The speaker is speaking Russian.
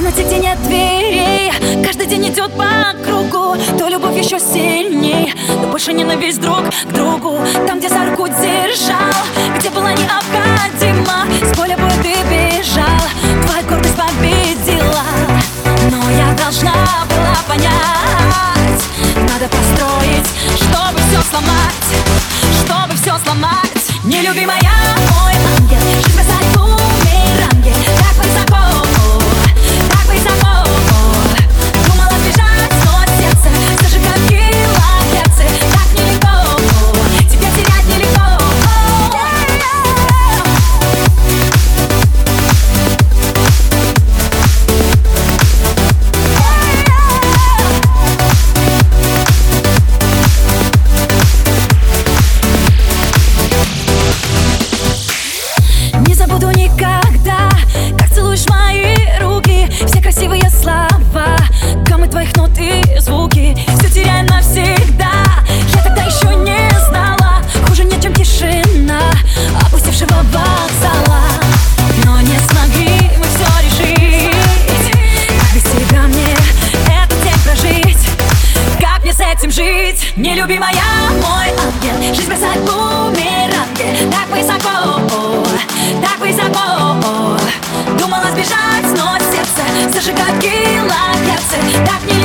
комнате, где нет дверей Каждый день идет по кругу То любовь еще сильней Но больше ненависть друг к другу Там, где за руку держал Где была необходима С поля боя ты бежал Твоя гордость победила Но я должна была понять Надо построить, чтобы все сломать Чтобы все сломать Нелюбимая будем жить. Нелюбимая, мой ангел. Жизнь бросать бумеранги Так высоко, так высоко. Думала сбежать, но сердце Зажигает килогерцы Так не